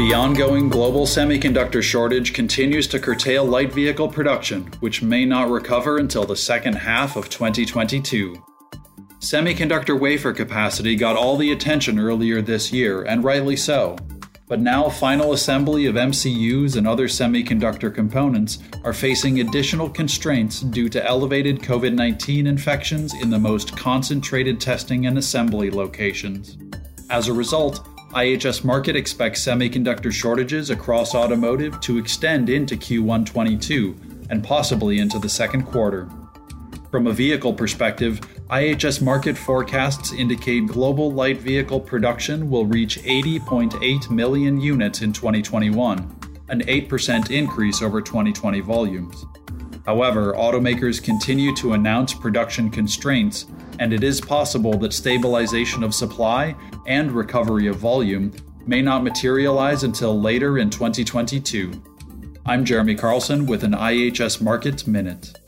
The ongoing global semiconductor shortage continues to curtail light vehicle production, which may not recover until the second half of 2022. Semiconductor wafer capacity got all the attention earlier this year, and rightly so. But now, final assembly of MCUs and other semiconductor components are facing additional constraints due to elevated COVID 19 infections in the most concentrated testing and assembly locations. As a result, IHS Markit expects semiconductor shortages across automotive to extend into Q1 22 and possibly into the second quarter. From a vehicle perspective, IHS Markit forecasts indicate global light vehicle production will reach 80.8 million units in 2021, an 8% increase over 2020 volumes. However, automakers continue to announce production constraints, and it is possible that stabilization of supply and recovery of volume may not materialize until later in 2022. I'm Jeremy Carlson with an IHS Markit Minute.